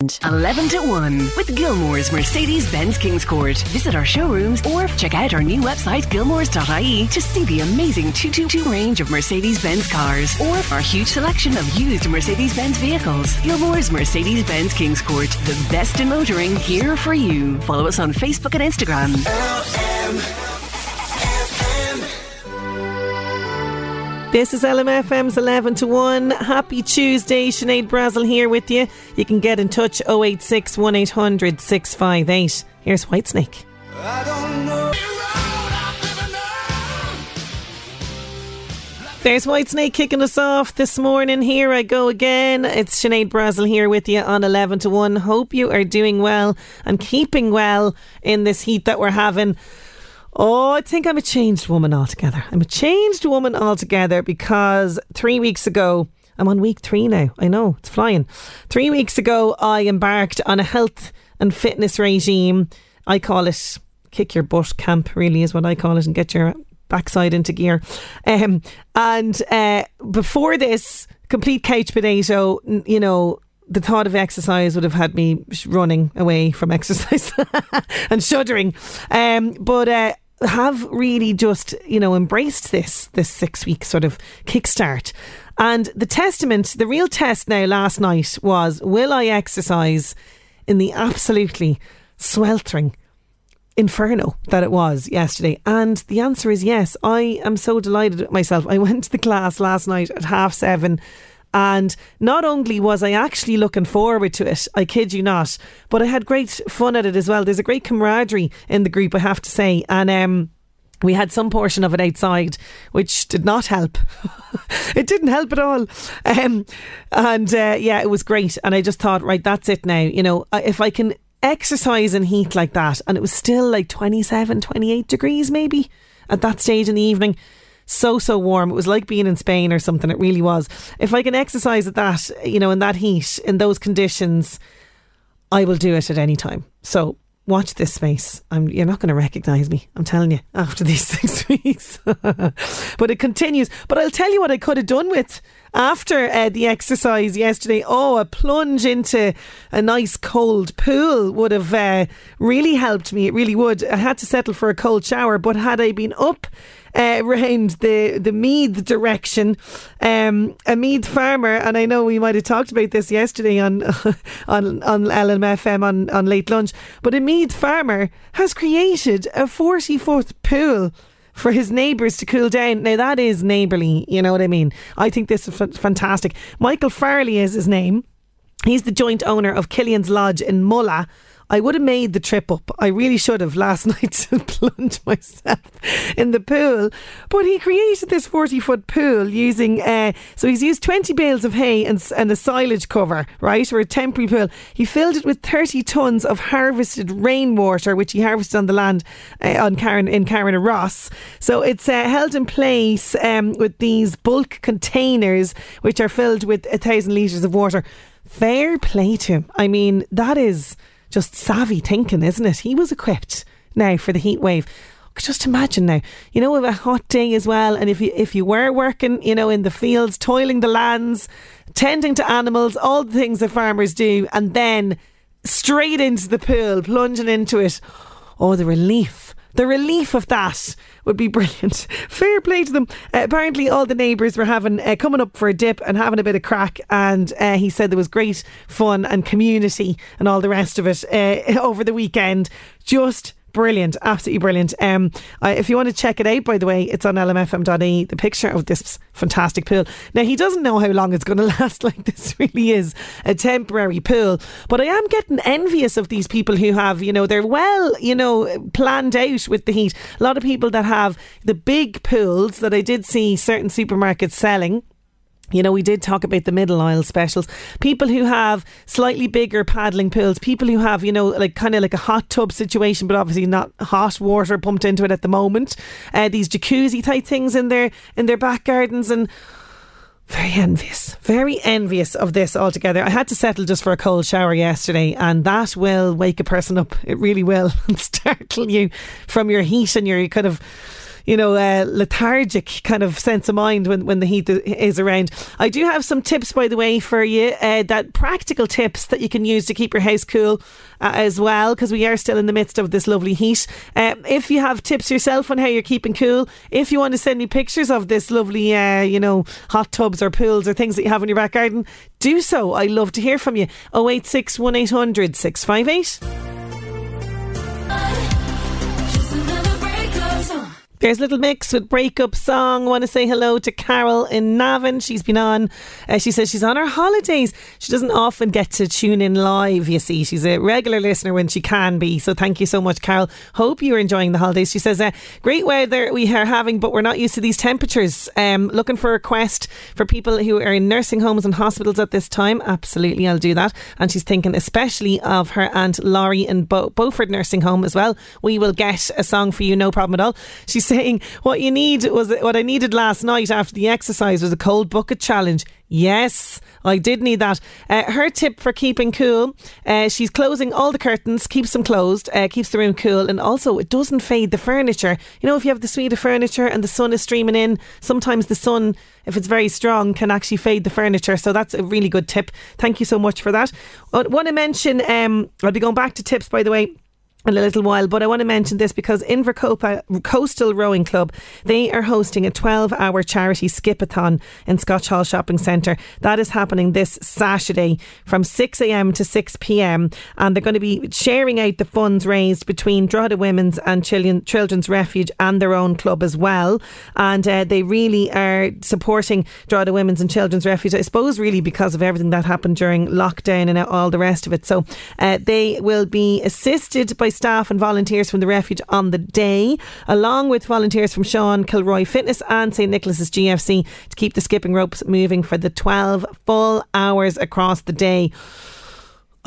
11 to 1 with Gilmore's Mercedes Benz Kings Court. Visit our showrooms or check out our new website, gilmores.ie, to see the amazing 222 range of Mercedes Benz cars or our huge selection of used Mercedes Benz vehicles. Gilmore's Mercedes Benz Kings Court, the best in motoring here for you. Follow us on Facebook and Instagram. This is LMFM's 11 to 1. Happy Tuesday. Sinead Brazel here with you. You can get in touch 086 1800 658. Here's Whitesnake. There's Whitesnake kicking us off this morning. Here I go again. It's Sinead Brazel here with you on 11 to 1. Hope you are doing well and keeping well in this heat that we're having. Oh, I think I'm a changed woman altogether. I'm a changed woman altogether because three weeks ago, I'm on week three now. I know, it's flying. Three weeks ago, I embarked on a health and fitness regime. I call it kick your butt camp, really, is what I call it, and get your backside into gear. Um, and uh, before this, complete couch potato, you know, the thought of exercise would have had me running away from exercise and shuddering. Um, but uh, have really just you know embraced this this six week sort of kickstart. And the testament, the real test now last night was: Will I exercise in the absolutely sweltering? inferno that it was yesterday? And the answer is yes. I am so delighted with myself. I went to the class last night at half seven and not only was I actually looking forward to it, I kid you not, but I had great fun at it as well. There's a great camaraderie in the group, I have to say. And, um, we had some portion of it outside, which did not help. it didn't help at all. Um, and uh, yeah, it was great. And I just thought, right, that's it now. You know, if I can exercise in heat like that, and it was still like 27, 28 degrees maybe at that stage in the evening, so so warm. It was like being in Spain or something. It really was. If I can exercise at that, you know, in that heat, in those conditions, I will do it at any time. So watch this space. I'm, you're not going to recognise me. I'm telling you after these six weeks. but it continues. But I'll tell you what I could have done with after uh, the exercise yesterday. Oh, a plunge into a nice cold pool would have uh, really helped me. It really would. I had to settle for a cold shower, but had I been up uh, the the Meath direction. Um, a Meath farmer, and I know we might have talked about this yesterday on on on LMFM on on late lunch, but a Meath farmer has created a forty foot pool for his neighbours to cool down. Now that is neighbourly, you know what I mean. I think this is f- fantastic. Michael Farley is his name. He's the joint owner of Killian's Lodge in Mulla I would have made the trip up. I really should have last night to plunge myself in the pool. But he created this 40 foot pool using, uh, so he's used 20 bales of hay and, and a silage cover, right, or a temporary pool. He filled it with 30 tonnes of harvested rainwater, which he harvested on the land uh, on Karen, in Carnaross. So it's uh, held in place um, with these bulk containers, which are filled with a thousand litres of water. Fair play to him. I mean, that is just savvy thinking, isn't it? He was equipped now for the heat wave. Just imagine now, you know, with a hot day as well, and if you if you were working, you know, in the fields, toiling the lands, tending to animals, all the things that farmers do, and then straight into the pool, plunging into it. Oh, the relief The relief of that would be brilliant. Fair play to them. Uh, apparently, all the neighbours were having uh, coming up for a dip and having a bit of craic, and uh, he said there was great fun and community and all the rest of it uh, over the weekend. Just brilliant, absolutely brilliant. Um, uh, if you want to check it out, by the way, it's on lmfm.ie. The picture of this fantastic pool. Now he doesn't know how long it's going to last. Like this really is a temporary pool, but I am getting envious of these people who have, you know, they're well, you know, planned out with the heat. A lot of people that have the big pools that I did see certain supermarkets selling you know, we did talk about the middle aisle specials. People who have slightly bigger paddling pools, people who have, you know, like kind of like a hot tub situation, but obviously not hot water pumped into it at the moment. Uh, these jacuzzi type things in their in their back gardens and very envious, very envious of this altogether. I had to settle just for a cold shower yesterday, and that will wake a person up. It really will, and startle you from your heat and your kind of you know, uh, lethargic kind of sense of mind when, when the heat is around. I do have some tips, by the way, for you. Uh, that practical tips that you can use to keep your house cool uh, as well, because we are still in the midst of this lovely heat. Uh, if you have tips yourself on how you're keeping cool, if you want to send me pictures of this lovely, uh, you know, hot tubs or pools or things that you have in your back garden, do so. I love to hear from you. 086 1800 658. There's Little Mix with Breakup Song. Want to say hello to Carol in Navan. She's been on, uh, she says she's on her holidays. She doesn't often get to tune in live, you see. She's a regular listener when she can be. So thank you so much, Carol. Hope you're enjoying the holidays. She says, uh, great weather we are having, but we're not used to these temperatures. Um, looking for a request for people who are in nursing homes and hospitals at this time. Absolutely, I'll do that. And she's thinking especially of her Aunt Laurie in Beaufort Nursing Home as well. We will get a song for you, no problem at all. She's saying what you need was what I needed last night after the exercise was a cold bucket challenge. Yes, I did need that. Uh, her tip for keeping cool: uh, she's closing all the curtains, keeps them closed, uh, keeps the room cool, and also it doesn't fade the furniture. You know, if you have the suite of furniture and the sun is streaming in, sometimes the sun, if it's very strong, can actually fade the furniture. So that's a really good tip. Thank you so much for that. I want to mention. Um, I'll be going back to tips, by the way in a little while, but I want to mention this because Inver Colpa Coastal Rowing Club they are hosting a 12-hour charity skipathon in Scotch Hall Shopping Centre. That is happening this Saturday from 6 a.m. to 6 p.m. and they're going to be sharing out the funds raised between Drogheda Women's and Children's Refuge and their own club as well. And uh, they really are supporting Drogheda Women's and Children's Refuge. I suppose really because of everything that happened during lockdown and all the rest of it. So uh, they will be assisted by by staff and volunteers from the refuge on the day, along with volunteers from Sean Kilroy Fitness and St Nicholas's GFC to keep the skipping ropes moving for the 12 full hours across the day.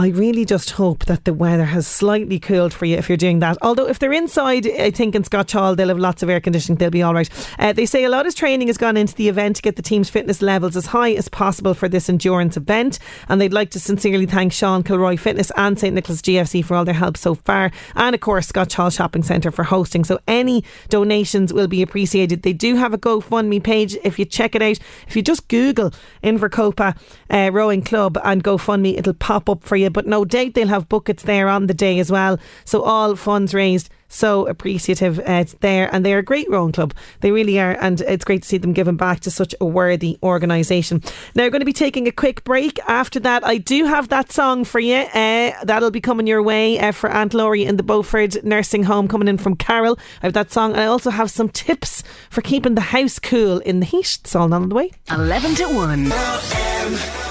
I really just hope that the weather has slightly cooled for you if you're doing that. Although, if they're inside, I think in Scotch Hall, they'll have lots of air conditioning, they'll be all right. Uh, they say a lot of training has gone into the event to get the team's fitness levels as high as possible for this endurance event. And they'd like to sincerely thank Sean Kilroy Fitness and St Nicholas GFC for all their help so far. And of course, Scotch Hall Shopping Centre for hosting. So, any donations will be appreciated. They do have a GoFundMe page if you check it out. If you just Google Inver Colpa uh, Rowing Club and GoFundMe, it'll pop up for you but no doubt they'll have buckets there on the day as well. So all funds raised so appreciative uh, there, and they're a great rowing club. They really are, and it's great to see them giving back to such a worthy organisation. Now, we're going to be taking a quick break. After that, I do have that song for you. Uh, that'll be coming your way uh, for Aunt Laurie in the Beaufort Nursing Home, coming in from Carol. I have that song, and I also have some tips for keeping the house cool in the heat. It's all on the way. 11 to 1.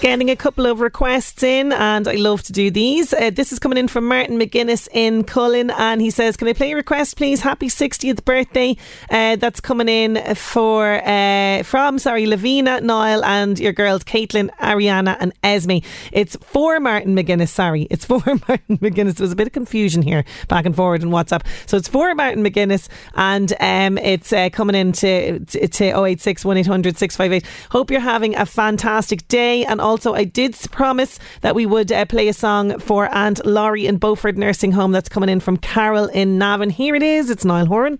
Getting a couple of requests in, and I love to do these. Uh, this is coming in from Martin McGuinness in Cullen, and he says, Can I play a request, please? Happy 60th birthday. Uh, that's coming in for uh, from, sorry, Lavina, Niall, and your girls, Caitlin, Ariana, and Esme. It's for Martin McGuinness, sorry. It's for Martin McGuinness. There was a bit of confusion here back and forward in WhatsApp. So it's for Martin McGuinness, and um, it's uh, coming in to, to, to 086 1800 658. Hope you're having a fantastic day, and also, I did promise that we would uh, play a song for Aunt Laurie in Beaufort Nursing Home that's coming in from Carol in Navan. Here it is. It's Niall Horan.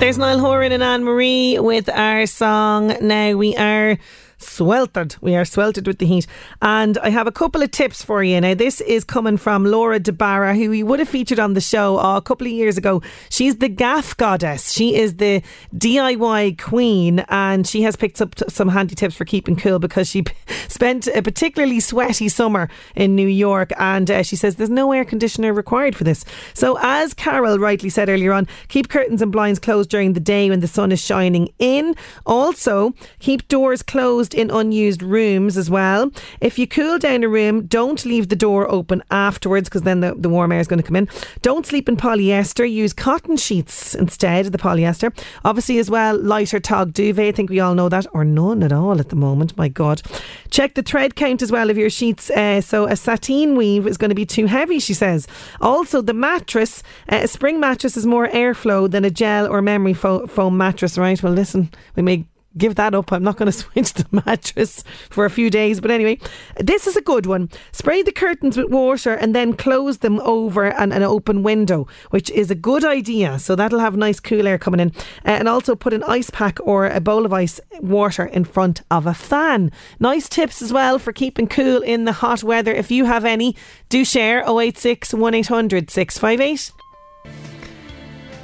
There's Niall Horan and Anne Marie with our song. Now we are sweltered. We are sweltered with the heat. And I have a couple of tips for you. Now, this is coming from Laura de Barra, who we would have featured on the show oh, a couple of years ago. She's the gaff goddess. She is the DIY queen, and she has picked up some handy tips for keeping cool because she spent a particularly sweaty summer in New York. And uh, she says there's no air conditioner required for this. So, as Carol rightly said earlier on, keep curtains and blinds closed during the day when the sun is shining in. Also, keep doors closed in unused rooms as well. If you cool down a room, don't leave the door open afterwards because then the, the warm air is going to come in. Don't sleep in polyester. Use cotton sheets instead of the polyester. Obviously, as well, lighter tog duvet. I think we all know that, or none at all at the moment. My God. Check the thread count as well of your sheets. Uh, so a sateen weave is going to be too heavy, she says. Also, the mattress, uh, a spring mattress is more airflow than a gel or memory fo- foam mattress, right? Well, listen, we may give that up. I'm not going to switch the mattress for a few days. But anyway, this is a good one. Spray the curtains with water and then close them over an, an open window, which is a good idea. So that'll have nice cool air coming in. Uh, and also put an ice pack or a bowl of ice water in front of a fan. Nice tips as well for keeping cool in the hot weather. If you have any, do share 086 1800 658.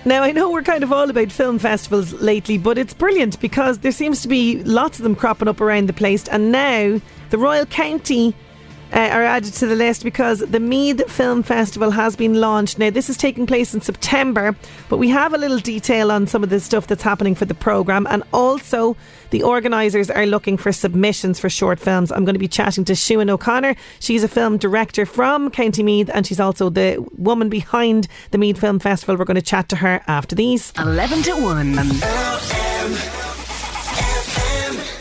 Now, I know we're kind of all about film festivals lately, but it's brilliant because there seems to be lots of them cropping up around the place. And now the Royal County uh, are added to the list because the Meath Film Festival has been launched. Now, this is taking place in September, but we have a little detail on some of the stuff that's happening for the programme, and also the organisers are looking for submissions for short films. I'm going to be chatting to Siwan O'Connor. She's a film director from County Meath, and she's also the woman behind the Meath Film Festival. We're going to chat to her after these. 11 to 1.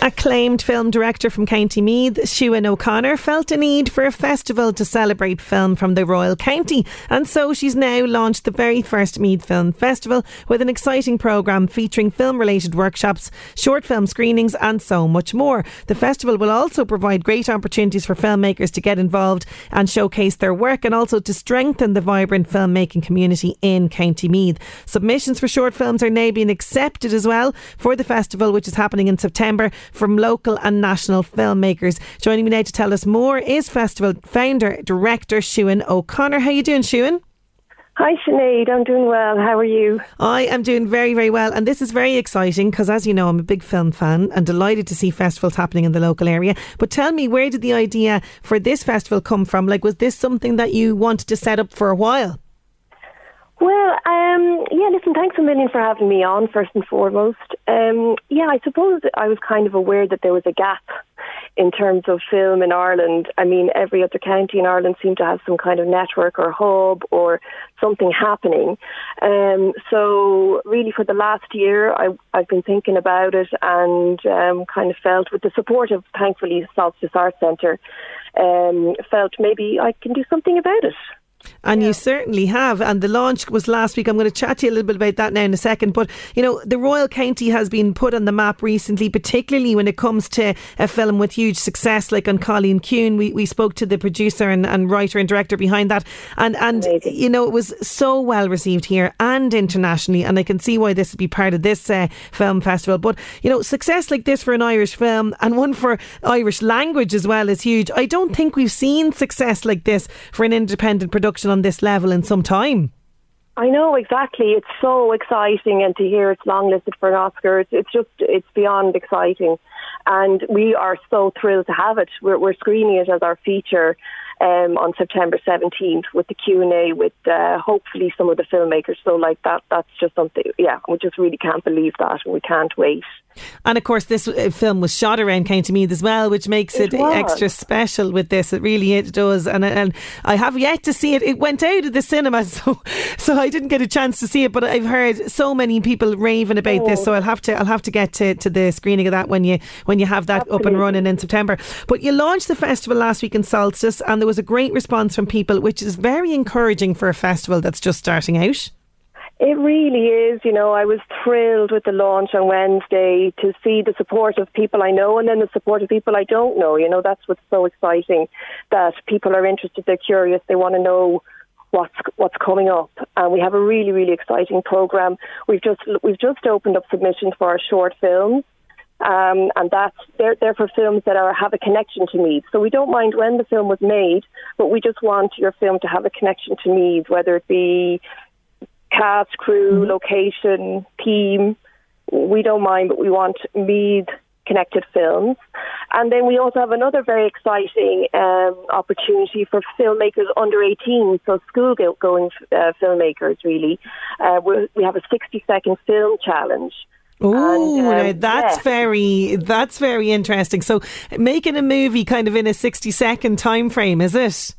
Acclaimed film director from County Meath, Siwan O'Connor, felt a need for a festival to celebrate film from the Royal County, and so she's now launched the very first Meath Film Festival with an exciting programme featuring film related workshops, short film screenings, and so much more. The festival will also provide great opportunities for filmmakers to get involved and showcase their work, and also to strengthen the vibrant filmmaking community in County Meath. Submissions for short films are now being accepted as well for the festival, which is happening in September from local and national filmmakers. Joining me now to tell us more is festival founder director Siwan O'Connor. How you doing, Siwan? Hi Sinead, I'm doing well. How are you? I am doing very, very well. And this is very exciting because, as you know, I'm a big film fan and delighted to see festivals happening in the local area. But tell me, where did the idea for this festival come from? Like, was this something that you wanted to set up for a while? Well, um, yeah, listen, thanks a million for having me on, first and foremost. Um, yeah, I suppose I was kind of aware that there was a gap in terms of film in Ireland. I mean, every other county in Ireland seemed to have some kind of network or hub or something happening. Um, so, really, for the last year, I, have been thinking about it and um, kind of felt, with the support of, thankfully, Solstice Arts Centre, um, felt maybe I can do something about it. And yeah. you certainly have. And the launch was last week. I'm going to chat to you a little bit about that now in a second. But, you know, the Royal County has been put on the map recently, particularly when it comes to a film with huge success like An Cailín Ciúin. We, we spoke to the producer and, and writer and director behind that. And, and you know, it was so well received here and internationally. And I can see why this would be part of this uh, film festival. But, you know, success like this for an Irish film and one for Irish language as well is huge. I don't think we've seen success like this for an independent production on this level in some time. I know exactly. It's so exciting, and to hear it's longlisted for an Oscar, it's, it's just it's beyond exciting, and we are so thrilled to have it. We're, we're screening it as our feature um, on September 17th with the Q and A with uh, hopefully some of the filmmakers. So like that, that's just something. Yeah, we just really can't believe that, and we can't wait. And of course, this uh, film was shot around County Meath as well, which makes it, it extra special with this. It really it does. And and I have yet to see it. It went out of the cinema, so so I didn't get a chance to see it. But I've heard so many people raving about oh. this, so I'll have to I'll have to get to, to the screening of that when you when you have that Absolutely. up and running in September. But you launched the festival last week in Solstice, and there was a great response from people, which is very encouraging for a festival that's just starting out. It really is. You know, I was thrilled with the launch on Wednesday to see the support of people I know and then the support of people I don't know. You know, that's what's so exciting that people are interested, they're curious, they want to know what's what's coming up. And we have a really, really exciting program. We've just we've just opened up submissions for our short films. Um, and that's they're, they're for films that are have a connection to Meath. So we don't mind when the film was made, but we just want your film to have a connection to Meath, whether it be cast, crew, mm-hmm. location, team. We don't mind, but we want Meath connected films. And then we also have another very exciting um, opportunity for filmmakers under 18, so school going uh, filmmakers, really. Uh, we have a 60 second film challenge. Oh, um, that's yeah. very that's very interesting. So, making a movie kind of in a sixty second time frame, is it?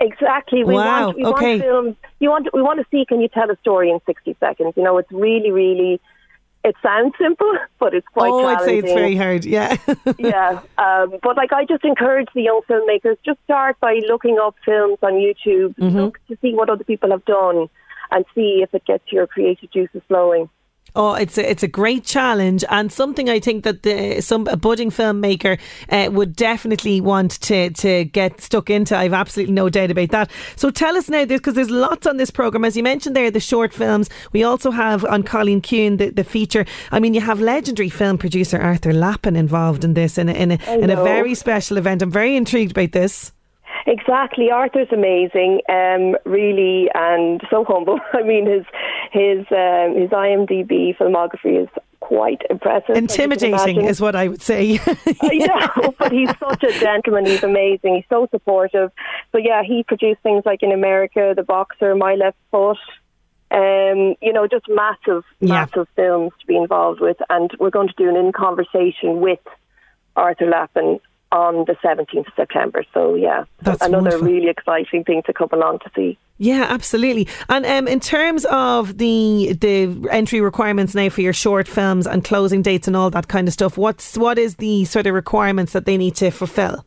Exactly. We wow. Want, we okay. Want film, you want we want to see can you tell a story in sixty seconds? You know, it's really, really. It sounds simple, but it's quite. Oh, I'd say it's very hard. Yeah. yeah, um, but like I just encourage the young filmmakers just start by looking up films on YouTube, mm-hmm. look to see what other people have done, and see if it gets your creative juices flowing. Oh, it's a, it's a great challenge and something I think that the, some a budding filmmaker uh, would definitely want to to get stuck into. I've absolutely no doubt about that. So tell us now, because there's lots on this program, as you mentioned there, the short films. We also have An Cailín Ciúin the, the feature. I mean, you have legendary film producer Arthur Lappin involved in this in a, in a, in a very special event. I'm very intrigued about this. Exactly, Arthur's amazing, um, really, and so humble. I mean, his his um, his IMDb filmography is quite impressive. Intimidating is what I would say. I know, but he's such a gentleman. He's amazing. He's so supportive. But yeah, he produced things like in America, The Boxer, My Left Foot. Um, you know, just massive, yeah. massive films to be involved with, and we're going to do an in conversation with Arthur Lappin on the 17th of September. So, yeah, That's another wonderful. really exciting thing to come along to see. Yeah, absolutely. And um, in terms of the the entry requirements now for your short films and closing dates and all that kind of stuff, what's what is the sort of requirements that they need to fulfil?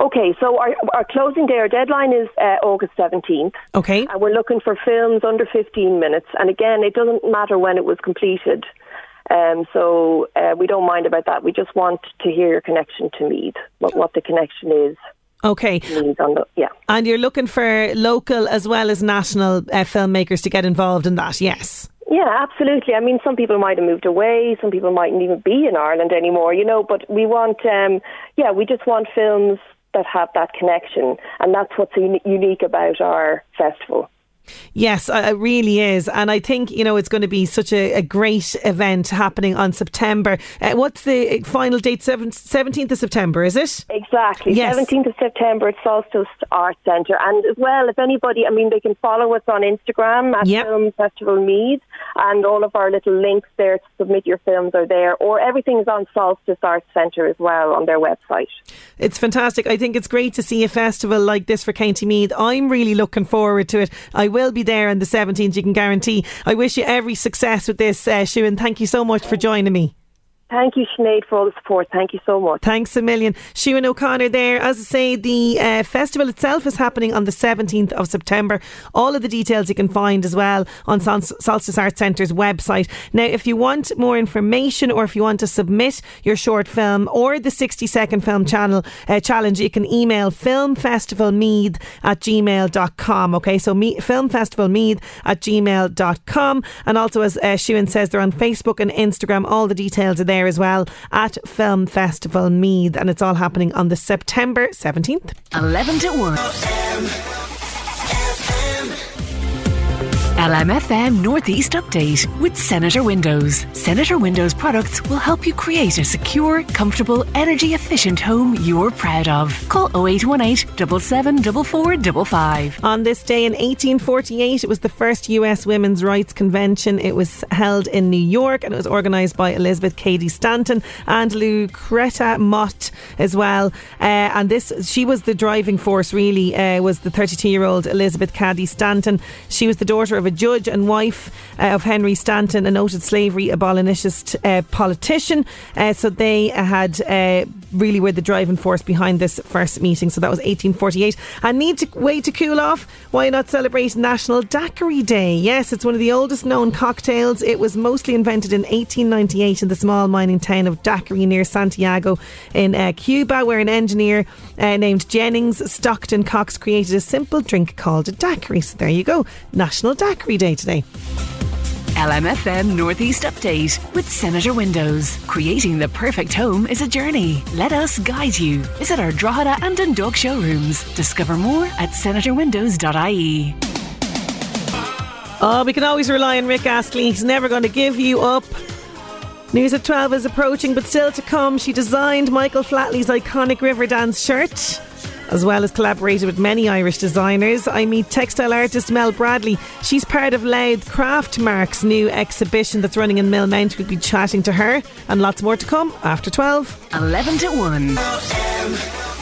Okay, so our, our closing day, our deadline is uh, August 17th. Okay. And we're looking for films under 15 minutes. And again, it doesn't matter when it was completed. Um, so uh, we don't mind about that. We just want to hear your connection to Meath, what, what the connection is. Okay. The, yeah. And you're looking for local as well as national uh, filmmakers to get involved in that, yes? Yeah, absolutely. I mean, some people might have moved away. Some people mightn't even be in Ireland anymore, you know, but we want, um, yeah, we just want films that have that connection. And that's what's unique about our festival. Yes, uh, it really is. And I think, you know, it's going to be such a, a great event happening on September. Uh, what's the final date? 17th of September, is it? Exactly. Yes. 17th of September at Solstice Art Centre. And as well, if anybody, I mean, they can follow us on Instagram at yep. Film Festival Meath. And all of our little links there to submit your films are there. Or everything's on Solstice Art Centre as well on their website. It's fantastic. I think it's great to see a festival like this for County Meath. I'm really looking forward to it. I will be there on the 17th, you can guarantee. I wish you every success with this, uh, and Thank you so much for joining me. Thank you, Sinead, for all the support. Thank you so much. Thanks a million. Siwan O'Connor there. As I say, the uh, festival itself is happening on the 17th of September. All of the details you can find as well on Solstice Arts Centre's website. Now, if you want more information or if you want to submit your short film or the 60 second film channel uh, challenge, you can email filmfestivalmeath at gmail.com. Okay, so me, filmfestivalmeath at gmail.com. And also, as uh, says, they're on Facebook and Instagram. All the details are there there as well at Film Festival Meath, and it's all happening on the September 17th. 11 to 1. LMFM Northeast Update with Senator Windows. Senator Windows products will help you create a secure, comfortable, energy efficient home you're proud of. Call 0818 774455. On this day in 1848, it was the first US Women's Rights Convention. It was held in New York and it was organised by Elizabeth Cady Stanton and Lucretia Mott as well. Uh, and this, she was the driving force, really, uh, was the 32 year old Elizabeth Cady Stanton. She was the daughter of a judge and wife uh, of Henry Stanton, a noted slavery abolitionist uh, politician. Uh, so they had uh, really were the driving force behind this first meeting. So that was 1848. And need to wait to cool off? Why not celebrate National Daiquiri Day? Yes, it's one of the oldest known cocktails. It was mostly invented in 1898 in the small mining town of Daiquiri near Santiago in uh, Cuba, where an engineer uh, named Jennings Stockton Cox created a simple drink called a daiquiri. So there you go, National Daiquiri Day today. LMFM Northeast Update with Senator Windows. Creating the perfect home is a journey. Let us guide you. Visit our Drogheda and Dundalk showrooms. Discover more at senatorwindows.ie. Oh, we can always rely on Rick Astley. He's never going to give you up. News at 12 is approaching, but still to come. She designed Michael Flatley's iconic Riverdance shirt, as well as collaborated with many Irish designers. I meet textile artist Mel Bradley. She's part of Louth Craftmark's new exhibition that's running in Millmount. We'll be chatting to her, and lots more to come after 12. 11 to 1.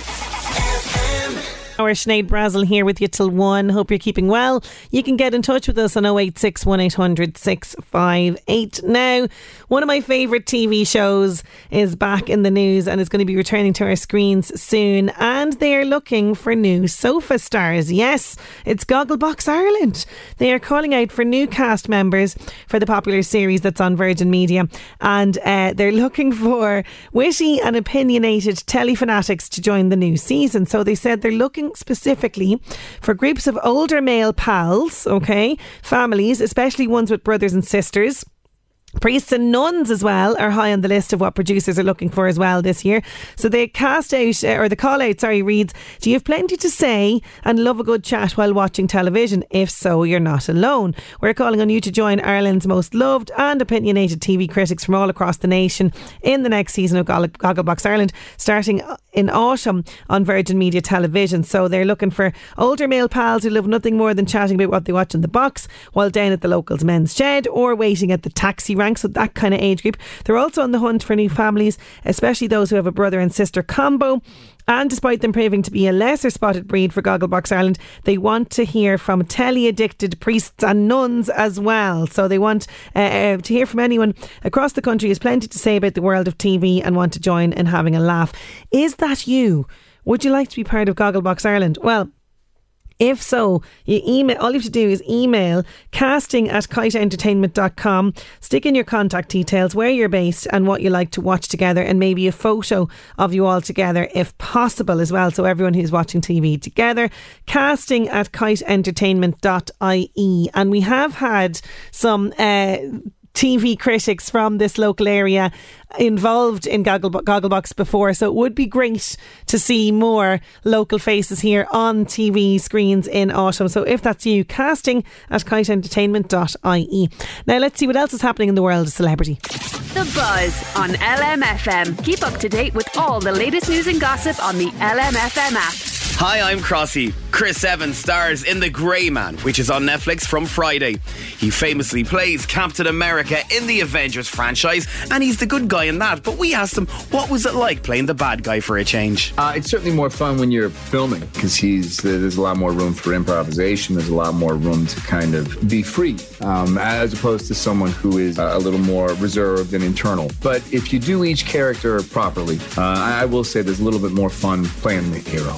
Our Sinead Brazel here with you till 1. Hope you're keeping well. You can get in touch with us on 086 1800 658. Now, one of my favourite TV shows is back in the news and is going to be returning to our screens soon. And they are looking for new sofa stars. Yes, it's Gogglebox Ireland. They are calling out for new cast members for the popular series that's on Virgin Media. And uh, they're looking for witty and opinionated telefanatics to join the new season. So they said they're looking specifically for groups of older male pals, okay, families, especially ones with brothers and sisters. Priests and nuns as well are high on the list of what producers are looking for as well this year. So they cast out, uh, or the call out, sorry, reads Do you have plenty to say and love a good chat while watching television? If so, you're not alone. We're calling on you to join Ireland's most loved and opinionated TV critics from all across the nation in the next season of Gogglebox Ireland, starting in autumn on Virgin Media Television. So they're looking for older male pals who love nothing more than chatting about what they watch in the box while down at the local's men's shed or waiting at the taxi ranks with that kind of age group. They're also on the hunt for new families, especially those who have a brother and sister combo. And despite them proving to be a lesser spotted breed for Gogglebox Ireland, they want to hear from telly addicted priests and nuns as well. So they want uh, uh, to hear from anyone across the country who has plenty to say about the world of TV and want to join in having a laugh. Is that you? Would you like to be part of Gogglebox Ireland? Well, if so, you email all you have to do is email casting at kiteentertainment.com, stick in your contact details, where you're based and what you like to watch together and maybe a photo of you all together if possible as well. So everyone who's watching TV together. Casting at kiteentertainment.ie. And we have had some uh, TV critics from this local area involved in Goggle, Gogglebox before. So it would be great to see more local faces here on TV screens in autumn. So if that's you, casting at kiteentertainment.ie. Now let's see what else is happening in the world of celebrity. The Buzz on LMFM. Keep up to date with all the latest news and gossip on the LMFM app. Hi, I'm Crossy. Chris Evans stars in The Grey Man, which is on Netflix from Friday. He famously plays Captain America in the Avengers franchise, and he's the good guy in that. But we asked him, what was it like playing the bad guy for a change? Uh, it's certainly more fun when you're filming because he's uh, there's a lot more room for improvisation. There's a lot more room to kind of be free, um, as opposed to someone who is uh, a little more reserved and internal. But if you do each character properly, uh, I will say there's a little bit more fun playing the hero.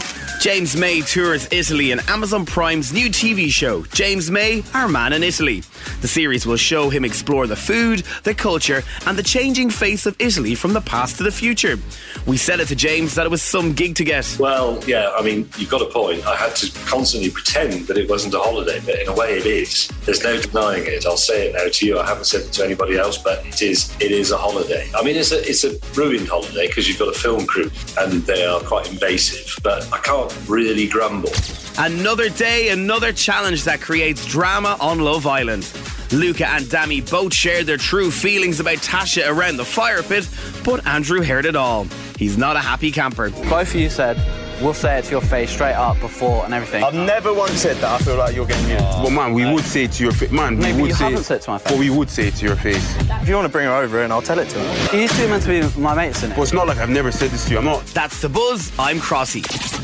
James May tours Italy in Amazon Prime's new TV show, James May, Our Man in Italy. The series will show him explore the food, the culture, and the changing face of Italy from the past to the future. We said it to James that it was some gig to get. Well, yeah, I mean, you've got a point. I had to constantly pretend that it wasn't a holiday, but in a way it is. There's no denying it. I'll say it now to you. I haven't said it to anybody else, but it is it is a holiday. I mean, it's a it's a ruined holiday because you've got a film crew and they are quite invasive, but I can't really grumble. Another day, another challenge that creates drama on Love Island. Luca and Dami both shared their true feelings about Tasha around the fire pit, but Andrew heard it all. He's not a happy camper. Both of you said we'll say it to your face straight up before and everything. I've never once said that. I feel like you're getting me. Well, man, we would say it to your face. Man, Maybe we would you say haven't said it to my face. Well, we would say it to your face. If you want to bring her over and I'll tell it to her. You two are meant to be my mates, innit? Well, it's not like I've never said this to you. I'm not. That's the buzz. I'm Crossy.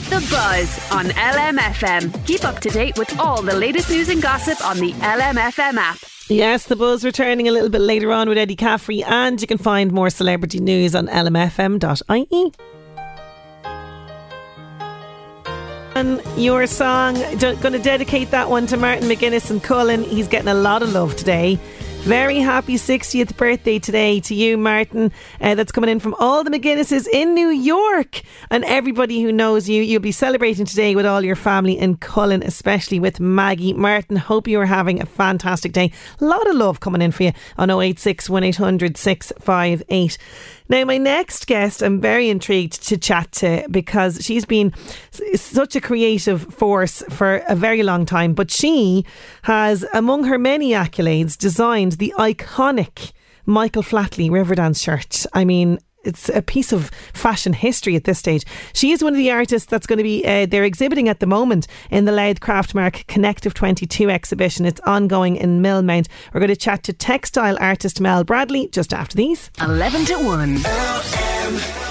The Buzz on LMFM. Keep up to date with all the latest news and gossip on the LMFM app. Yes, the buzz returning a little bit later on with Eddie Caffrey, and you can find more celebrity news on lmfm.ie. And your song, going to dedicate that one to Martin McGuinness and Cullen. He's getting a lot of love today. Very happy 60th birthday today to you, Martin. Uh, that's coming in from all the McGuinnesses in New York. And everybody who knows you, you'll be celebrating today with all your family and Cullen, especially with Maggie. Martin, hope you are having a fantastic day. A lot of love coming in for you on 086 1800 658. Now, my next guest, I'm very intrigued to chat to because she's been such a creative force for a very long time. But she has, among her many accolades, designed the iconic Michael Flatley Riverdance shirt. I mean, it's a piece of fashion history at this stage. She is one of the artists that's going to be uh, they're exhibiting at the moment in the Louth Craftmark Connective 22 exhibition. It's ongoing in Millmount. We're going to chat to textile artist Mel Bradley just after these. 11 to 1.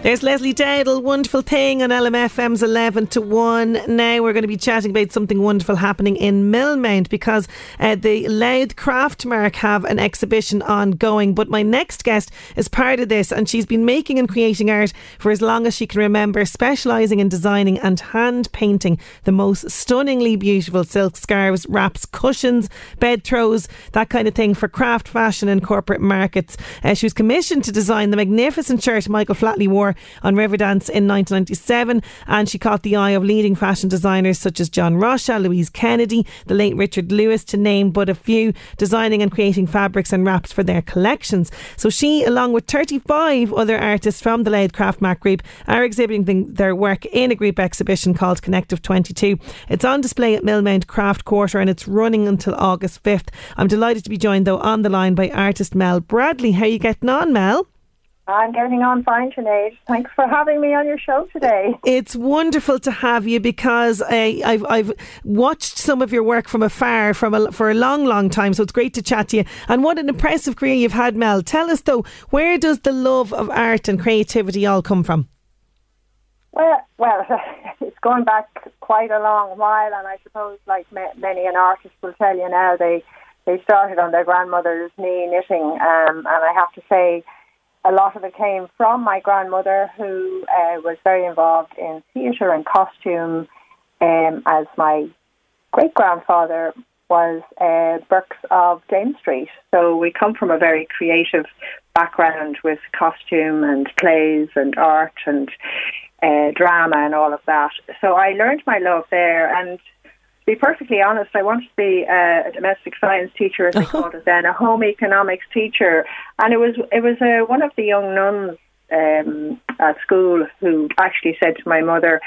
There's Leslie Dowdall, wonderful thing on LMFM's 11 to 1. Now we're going to be chatting about something wonderful happening in Millmount because uh, the Louth Craftmark have an exhibition ongoing. But my next guest is part of this and she's been making and creating art for as long as she can remember, specialising in designing and hand painting the most stunningly beautiful silk scarves, wraps, cushions, bed throws, that kind of thing for craft fashion and corporate markets. Uh, she was commissioned to design the magnificent shirt Michael Flatley wore on Riverdance in 1997, and she caught the eye of leading fashion designers such as John Rocha, Louise Kennedy, the late Richard Lewis, to name but a few, designing and creating fabrics and wraps for their collections. So she, along with 35 other artists from the Louth Craftmark Group, are exhibiting their work in a group exhibition called Connective 22. It's on display at Millmount Craft Quarter and it's running until August 5th. I'm delighted to be joined, though, on the line by artist Mel Bradley. How are you getting on, Mel? I'm getting on fine, Sinead. Thanks for having me on your show today. It's wonderful to have you because I, I've I've watched some of your work from afar from a, for a long, long time. So it's great to chat to you. And what an impressive career you've had, Mel. Tell us though, where does the love of art and creativity all come from? Well, well, it's going back quite a long while, and I suppose, like many an artist will tell you now, they they started on their grandmother's knee knitting, um, and I have to say a lot of it came from my grandmother, who uh, was very involved in theatre and costume, um, as my great grandfather was uh, Burks of James Street. So we come from a very creative background with costume and plays and art and uh, drama and all of that. So I learned my love there and be perfectly honest, I wanted to be a, a domestic science teacher, as they called it then, a home economics teacher, and it was it was uh, one of the young nuns um, at school who actually said to my mother.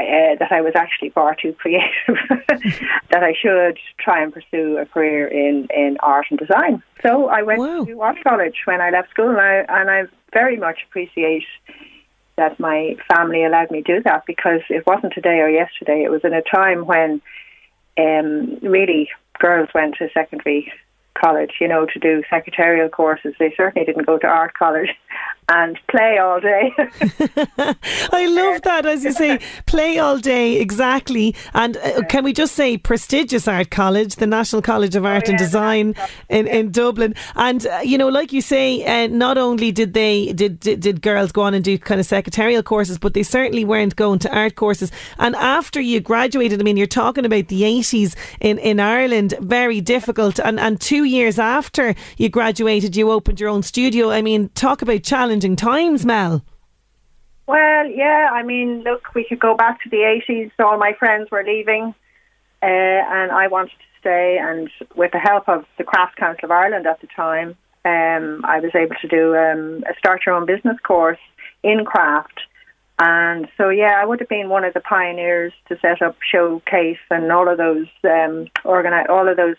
Uh, that I was actually far too creative, that I should try and pursue a career in, in art and design. So I went wow. to art college when I left school, and I, and I very much appreciate that my family allowed me to do that because it wasn't today or yesterday. It was in a time when um, really girls went to secondary college, you know, to do secretarial courses. They certainly didn't go to art college and play all day. I love that, as you say, play all day, exactly. And uh, can we just say prestigious art college, the National College of Art oh, yeah, and Design in, in Dublin. And, uh, you know, like you say, uh, not only did they, did, did, did girls go on and do kind of secretarial courses, but they certainly weren't going to art courses. And after you graduated, I mean, you're talking about the 80s in, in Ireland, very difficult. And, and two years after you graduated, you opened your own studio. I mean, talk about challenge challenging times, Mel. Well, yeah, I mean, look, we could go back to the 80s. All my friends were leaving, uh, and I wanted to stay. And with the help of the Craft Council of Ireland at the time, um, I was able to do um, a start your own business course in craft. And so, yeah, I would have been one of the pioneers to set up Showcase and all of those um, all of those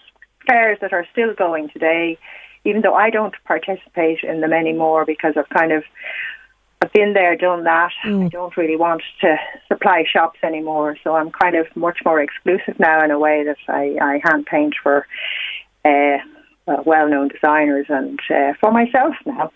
fairs that are still going today even though I don't participate in them anymore because I've kind of I've been there, done that. Mm. I don't really want to supply shops anymore, so I'm kind of much more exclusive now in a way that I, I hand paint for uh, well-known designers and uh, for myself now.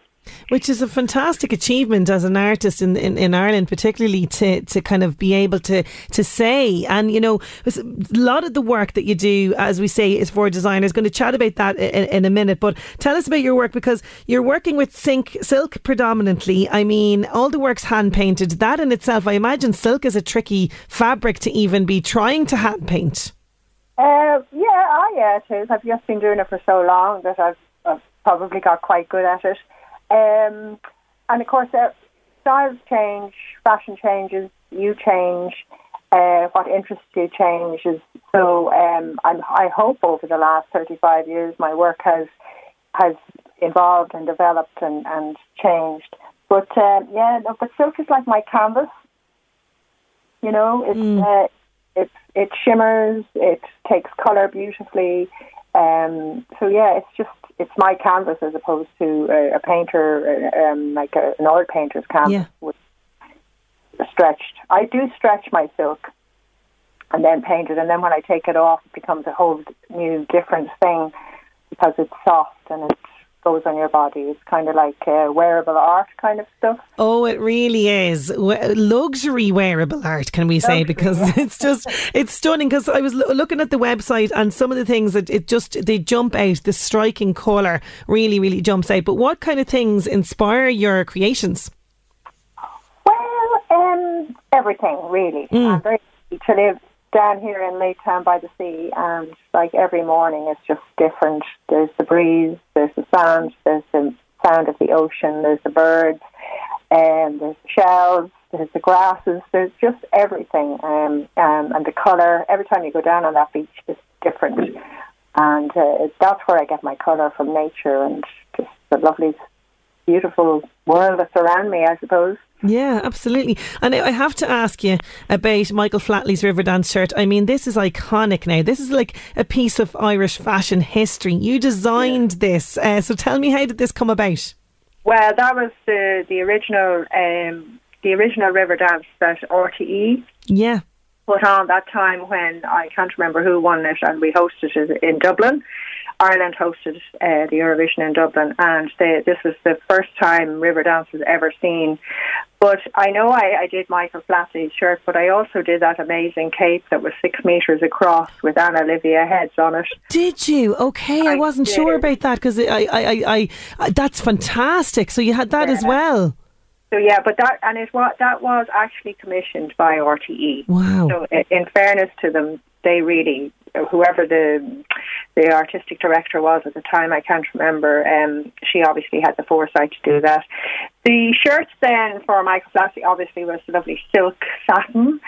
Which is a fantastic achievement as an artist in, in, in, Ireland, particularly to, to kind of be able to, to say. And, you know, a lot of the work that you do, as we say, is for designers. Going to chat about that in, in a minute. But tell us about your work because you're working with silk, silk predominantly. I mean, all the work's hand painted. That in itself, I imagine silk is a tricky fabric to even be trying to hand paint. Uh, yeah, oh yeah, it is. I've just been doing it for so long that I've, I've probably got quite good at it. Um, and of course, uh, styles change, fashion changes, you change, uh, what interests you changes. So um, I'm, I hope over the last 35 years my work has has evolved and developed and, and changed. But uh, yeah, no, but silk is like my canvas. You know, it's Mm. uh, it it shimmers, it takes color beautifully. Um, so yeah, it's just it's my canvas as opposed to a, a painter, uh, um, like a, an oil painter's canvas, Yeah. with stretched. I do stretch my silk and then paint it, and then when I take it off, it becomes a whole new different thing because it's soft and it goes on your body. It's kind of like uh, wearable art kind of stuff. Oh, it really is W- luxury wearable art, can we say? Because it's just it's stunning. Because I was lo- looking at the website and some of the things that it just they jump out. The striking colour really, really jumps out. But what kind of things inspire your creations? Well, um, everything really. I'm very to live down here in Laytown by the sea, and like every morning, it's just different. There's the breeze, there's the sound, there's the sound of the ocean, there's the birds, and there's the shells, there's the grasses. There's just everything, um, um, and the color. Every time you go down on that beach, it's different, and uh, that's where I get my color from nature and just the lovely, beautiful world that's around me. I suppose. Yeah, absolutely. And I have to ask you about Michael Flatley's Riverdance shirt. I mean, this is iconic now. This is like a piece of Irish fashion history. You designed this. Uh, so tell me, how did this come about? Well, that was the the original um, the original Riverdance that RTE Yeah. Put on that time when I can't remember who won it, and we hosted it in Dublin. Ireland hosted uh, the Eurovision in Dublin, and they, this was the first time Riverdance was ever seen. But I know I, I did Michael Flatley's shirt, but I also did that amazing cape that was six metres across with Anna Livia heads on it. Did you? Okay, I, I wasn't did. sure about that because I, I, I, I, I, that's fantastic. So you had that as well. So yeah, but that and it was that was actually commissioned by RTE. Wow. So in fairness to them, they really whoever the the artistic director was at the time, I can't remember. Um, she obviously had the foresight to do that. The shirts then for Michael Flatley obviously was lovely silk satin.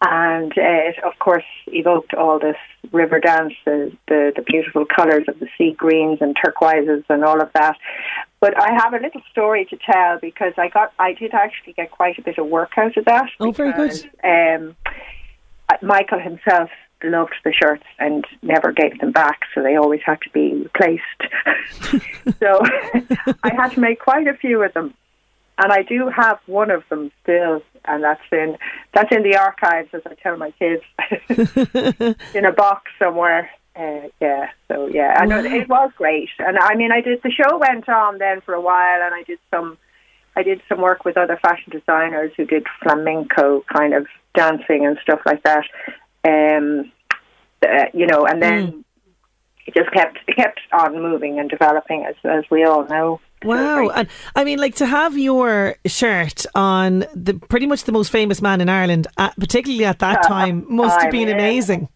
And uh, it, of course, evoked all this Riverdance, the, the, the beautiful colours of the sea greens and turquoises and all of that. But I have a little story to tell because I got, I did actually get quite a bit of work out of that. Oh, very good. Um, uh, Michael himself loved the shirts and never gave them back, so they always had to be replaced. so I had to make quite a few of them, and I do have one of them still, and that's in that's in the archives, as I tell my kids, in a box somewhere. Uh, yeah, so yeah, I know it was great, and I mean, I did the show went on then for a while, and I did some. I did some work with other fashion designers who did flamenco kind of dancing and stuff like that. Um, uh, you know, and then it just kept it kept on moving and developing as as we all know. Wow. And I mean, like to have your shirt on the pretty much the most famous man in Ireland, uh, particularly at that Uh, time, must have been amazing.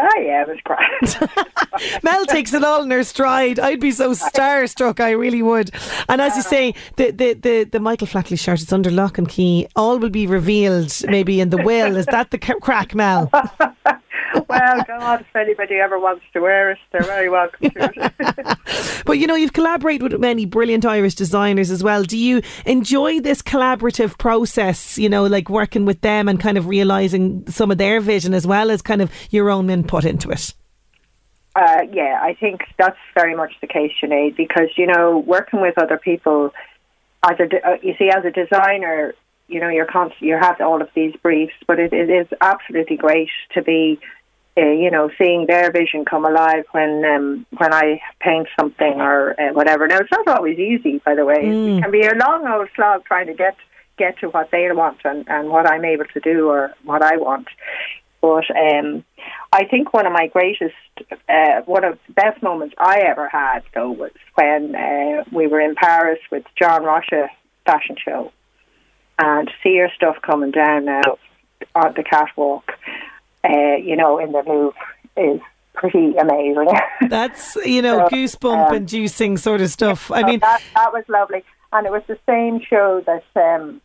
Oh yeah, it was great. Mel takes it all in her stride. I'd be so starstruck, I really would. And as you say, the, the, the, the Michael Flatley shirt, is under lock and key. All will be revealed maybe in the will. Is that the craic, Mel? well, God, if anybody ever wants to wear it, they're very welcome to it. But you know, you've collaborated with many brilliant Irish designers as well. Do you enjoy this collaborative process, you know, like working with them and kind of realising some of their vision as well as kind of your own input into it? Uh, yeah, I think that's very much the case, Sinead, because you know, working with other people, as a de- uh, you see, as a designer, you know, you're const- you have all of these briefs, but it, it is absolutely great to be, uh, you know, seeing their vision come alive when um, when I paint something or uh, whatever. Now, it's not always easy, by the way. It can be a long old slog trying to get get to what they want and, and what I'm able to do or what I want. But um, I think one of my greatest, uh, one of the best moments I ever had, though, was when uh, we were in Paris with John Rocha fashion show. And to see your stuff coming down now on the catwalk, uh, you know, in the Louvre is pretty amazing. That's you know So, goosebump um, inducing sort of stuff. I So mean, that, that was lovely, and it was the same show that um,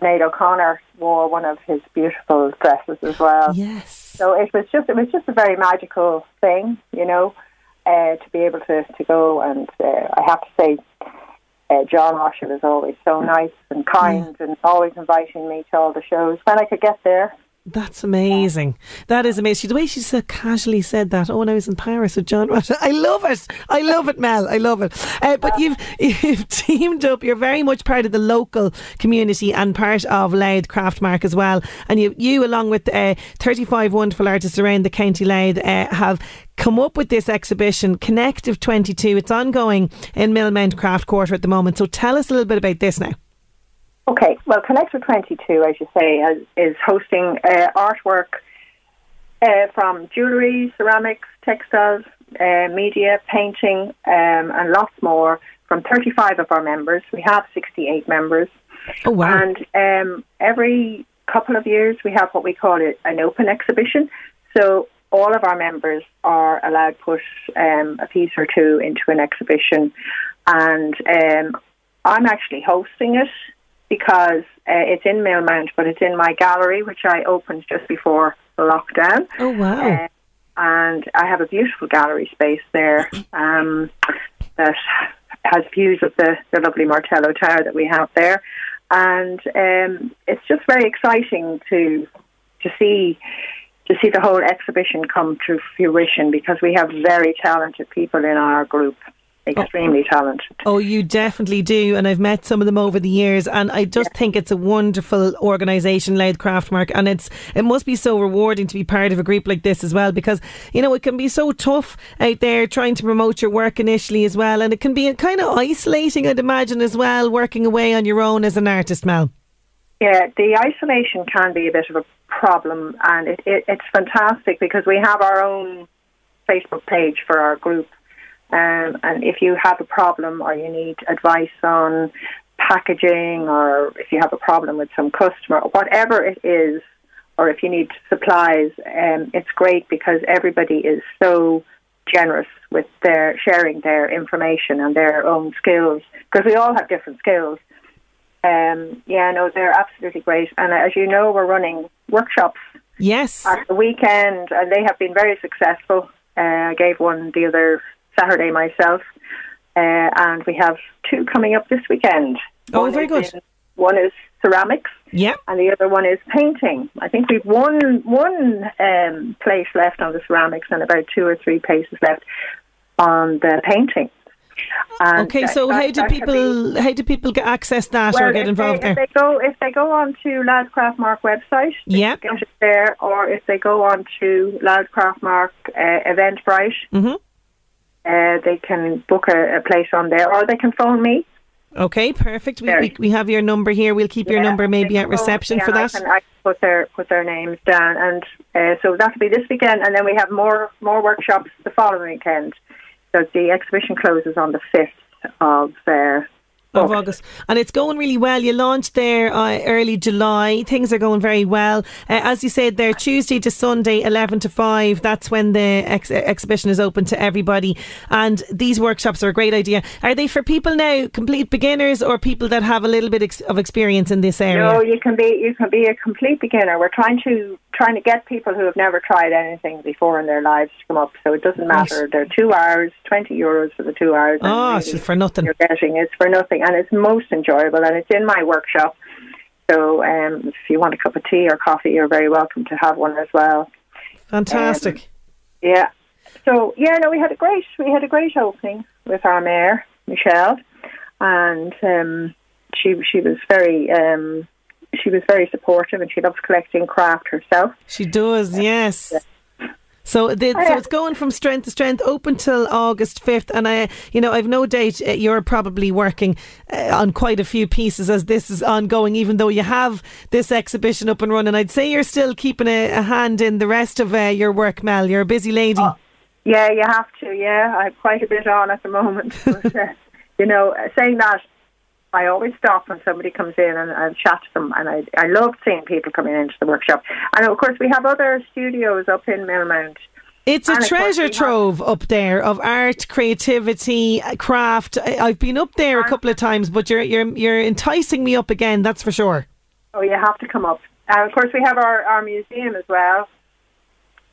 Nate O'Connor wore one of his beautiful dresses as well. Yes. So it was just it was just a very magical thing, you know, uh, to be able to to go and uh, I have to say. Uh, John Rocha was always so nice and kind and always inviting me to all the shows when I could get there. That's amazing. That is amazing. The way she so casually said that. Oh, when I was in Paris with John Ross. I love it. I love it, Mel. I love it. Uh, but you've you've teamed up. You're very much part of the local community and part of Louth Craftmark as well. And you, you along with uh, 35 wonderful artists around the county Louth, uh, have come up with this exhibition, Connective 22. It's ongoing in Millmount Craft Quarter at the moment. So tell us a little bit about this now. Okay, well, Connector 22, as you say, has, is hosting uh, artwork uh, from jewellery, ceramics, textiles, uh, media, painting, um, and lots more from 35 of our members. We have 68 members. Oh, wow. And um, every couple of years, we have what we call it an open exhibition. So all of our members are allowed to put um, a piece or two into an exhibition. And um, I'm actually hosting it because uh, it's in Millmount, but it's in my gallery, which I opened just before the lockdown. Oh, wow. Uh, and I have a beautiful gallery space there um, that has views of the, the lovely Martello Tower that we have there. And um, it's just very exciting to to see to see the whole exhibition come to fruition because we have very talented people in our group, Oh. extremely talented. Oh, you definitely do. And I've met some of them over the years. And I just think it's a wonderful organisation, Louth Craftmark. And it's it must be so rewarding to be part of a group like this as well because, you know, it can be so tough out there trying to promote your work initially as well. And it can be kind of isolating, I'd imagine, as well, working away on your own as an artist, Mel. Yeah, the isolation can be a bit of a problem, and it, it, it's fantastic because we have our own Facebook page for our group. Um, and if you have a problem or you need advice on packaging, or if you have a problem with some customer, or whatever it is, or if you need supplies, um, it's great because everybody is so generous with their sharing their information and their own skills because we all have different skills. Um, yeah, no, they're absolutely great. And as you know, we're running workshops Yes. at the weekend, and they have been very successful. Uh, I gave one the other Saturday myself, uh, and we have two coming up this weekend. Oh, One very good. in- one is ceramics, Yep. and the other one is painting. I think we've one one um, place left on the ceramics, and about two or three places left on the painting. And Okay, so that- how do can be- people how do people get access that or get if involved they, if there? they go if they go on to Louth Craftmark website, can get it there, or if they go on to Louth Craftmark uh, Eventbrite, Mhm. Uh, they can book a, a place on there, or they can phone me. Okay, perfect. We, we, we have your number here. We'll keep your number maybe at reception for and I that. can, I can put their put their names down, and uh, so that'll be this weekend, and then we have more more workshops the following weekend. So the exhibition closes on the fifth of uh, of August, and it's going really well. You launched there uh, early July. Things are going very well. Uh, as you said, there Tuesday to Sunday, eleven to five. That's when the ex- exhibition is open to everybody. And these workshops are a great idea. Are they for people now, complete beginners, or people that have a little bit ex- of experience in this area? No, you can be you can be a complete beginner. We're trying to trying to get people who have never tried anything before in their lives to come up. So it doesn't matter. They're two hours, twenty euros for the two hours. Oh, really it's for nothing. You're getting it's for nothing, and it's most enjoyable, and it's in my workshop. So um, if you want a cup of tea or coffee, you're very welcome to have one as well. Fantastic. Yeah. So yeah, no, we had a great we had a great opening with our mayor Michelle, and um, she she was very um, she was very supportive, and she loves collecting craft herself. She does, yes. So, the, so it's going from strength to strength, open till August fifth, and I, you know, I've no doubt uh, you're probably working uh, on quite a few pieces as this is ongoing. Even though you have this exhibition up and running, I'd say you're still keeping a, a hand in the rest of uh, your work, Mel. You're a busy lady. Yeah, you have to. Yeah, I have quite a bit on at the moment. But, uh, you know, saying that, I always stop when somebody comes in and, and chat to them, and I I love seeing people coming into the workshop. And of course, we have other studios up in Millmount It's a And treasure we have- trove up there of art, creativity, uh, craft. I- I've been up there a couple of times, but you're you're you're enticing me up again. That's for sure. Oh, you have to come up. And of course, we have our, our museum as well,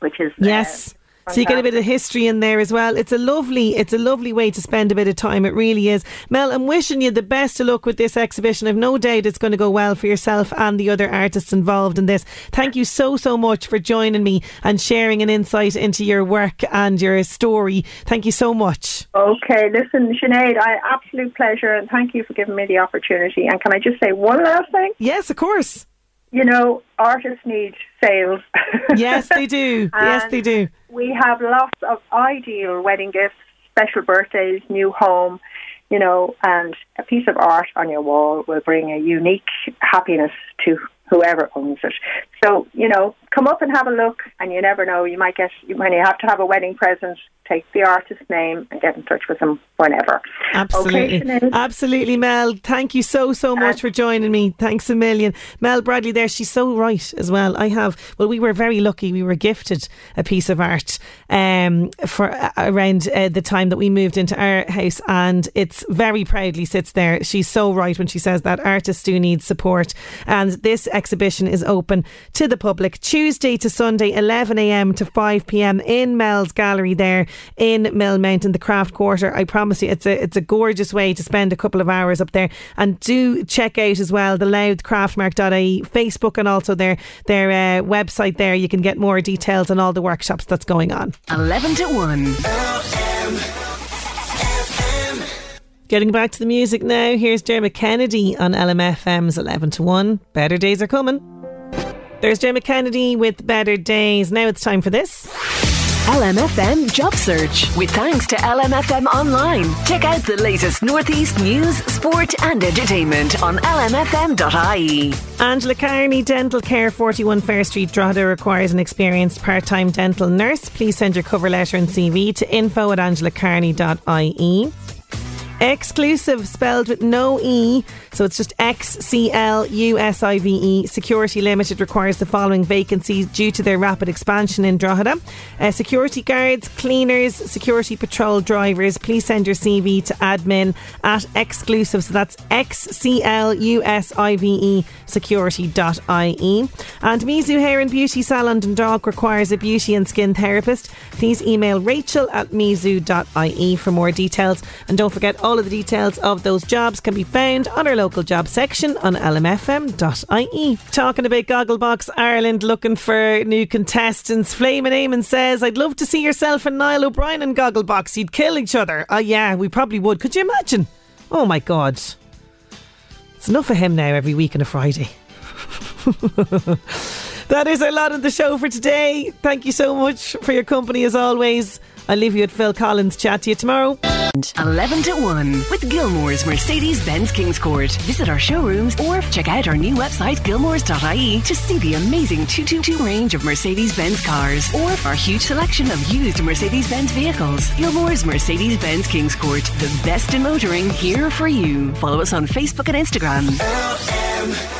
which is uh, Yes. So you get a bit of history in there as well. It's a lovely, it's a lovely way to spend a bit of time. It really is. Mel, I'm wishing you the best of luck with this exhibition. I've no doubt it's going to go well for yourself and the other artists involved in this. Thank you so so much for joining me and sharing an insight into your work and your story. Thank you so much. Okay, listen, Sinead, I absolute pleasure, and thank you for giving me the opportunity. And can I just say one last thing? Yes, of course. You know, artists need sales. Yes, they do. yes, they do. We have lots of ideal wedding gifts, special birthdays, new home, you know, and a piece of art on your wall will bring a unique happiness to whoever owns it. So, you know, come up and have a look, and you never know, you might get, you have to have a wedding present, take the artist's name and get in touch with them whenever. Absolutely. Okay, Absolutely, Mel. Thank you so, so much for joining me. Thanks a million. Mel Bradley there, she's so right as well. I have, well, we were very lucky. We were gifted a piece of art um, for uh, around uh, the time that we moved into our house, and it's very proudly sits there. She's so right when she says that artists do need support. And this exhibition is open to the public Tuesday to Sunday, 11am to 5pm in Mel's Gallery there in Millmount, the Craft Quarter. I promise you, it's a it's a gorgeous way to spend a couple of hours up there. And do check out as well the louthcraftmark.ie Facebook and also their their uh, website. There, you can get more details on all the workshops that's going on. 11 to 1. Getting back to the music now. Here's Dermot Kennedy on LMFM's 11 to 1. Better days are coming. There's Gemma Kennedy with Better Days. Now it's time for this. LMFM Job Search. With thanks to LMFM Online. Check out the latest Northeast news, sport, and entertainment on lmfm.ie. Angela Carney, Dental Care, 41 Fair Street, Drogheda requires an experienced part time dental nurse. Please send your cover letter and CV to info at angelacarney.ie. Exclusive spelled with no E, so it's just X C L U S I V E. Security Limited requires the following vacancies due to their rapid expansion in Drogheda. Uh, security guards, cleaners, security patrol drivers. Please send your CV to admin at exclusive, so that's X C L U S I V E security.ie. And Mizu Hair and Beauty Salon Dundalk requires a beauty and skin therapist. Please email rachel at mizu.ie for more details. And don't forget, all of the details of those jobs can be found on our local job section on lmfm.ie. Talking about Gogglebox Ireland looking for new contestants. Flaming Eamon says, I'd love to see yourself and Niall O'Brien in Gogglebox. You'd kill each other. Oh, yeah, we probably would. Could you imagine? Oh, my God. It's enough of him now every week on a Friday. that is our lot of the show for today. Thank you so much for your company as always. I'll leave you at Phil Collins. Chat to you tomorrow. 11 to 1 with Gilmore's Mercedes Benz Kings Court. Visit our showrooms or check out our new website, gilmores.ie, to see the amazing 222 range of Mercedes Benz cars or our huge selection of used Mercedes Benz vehicles. Gilmore's Mercedes Benz Kings Court, the best in motoring here for you. Follow us on Facebook and Instagram.